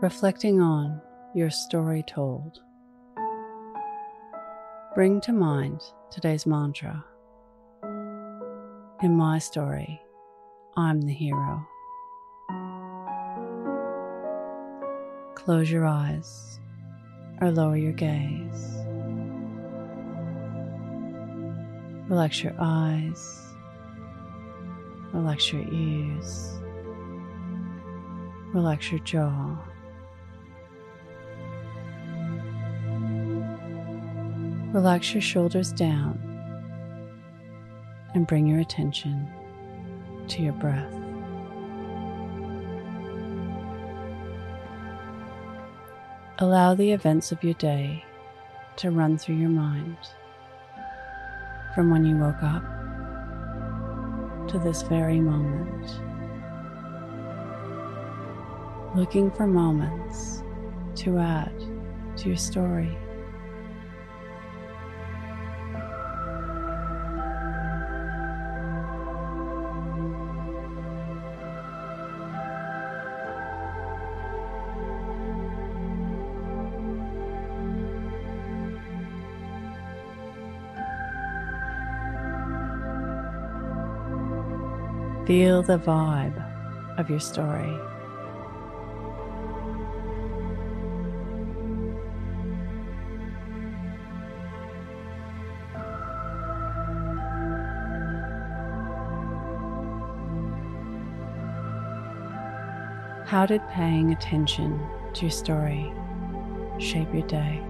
reflecting on your story told. Bring to mind today's mantra. In my story, I'm the hero. Close your eyes or lower your gaze. Relax your eyes, relax your ears, relax your jaw. Relax your shoulders down and bring your attention to your breath. Allow the events of your day to run through your mind from when you woke up to this very moment. Looking for moments to add to your story. Feel the vibe of your story. How did paying attention to your story shape your day?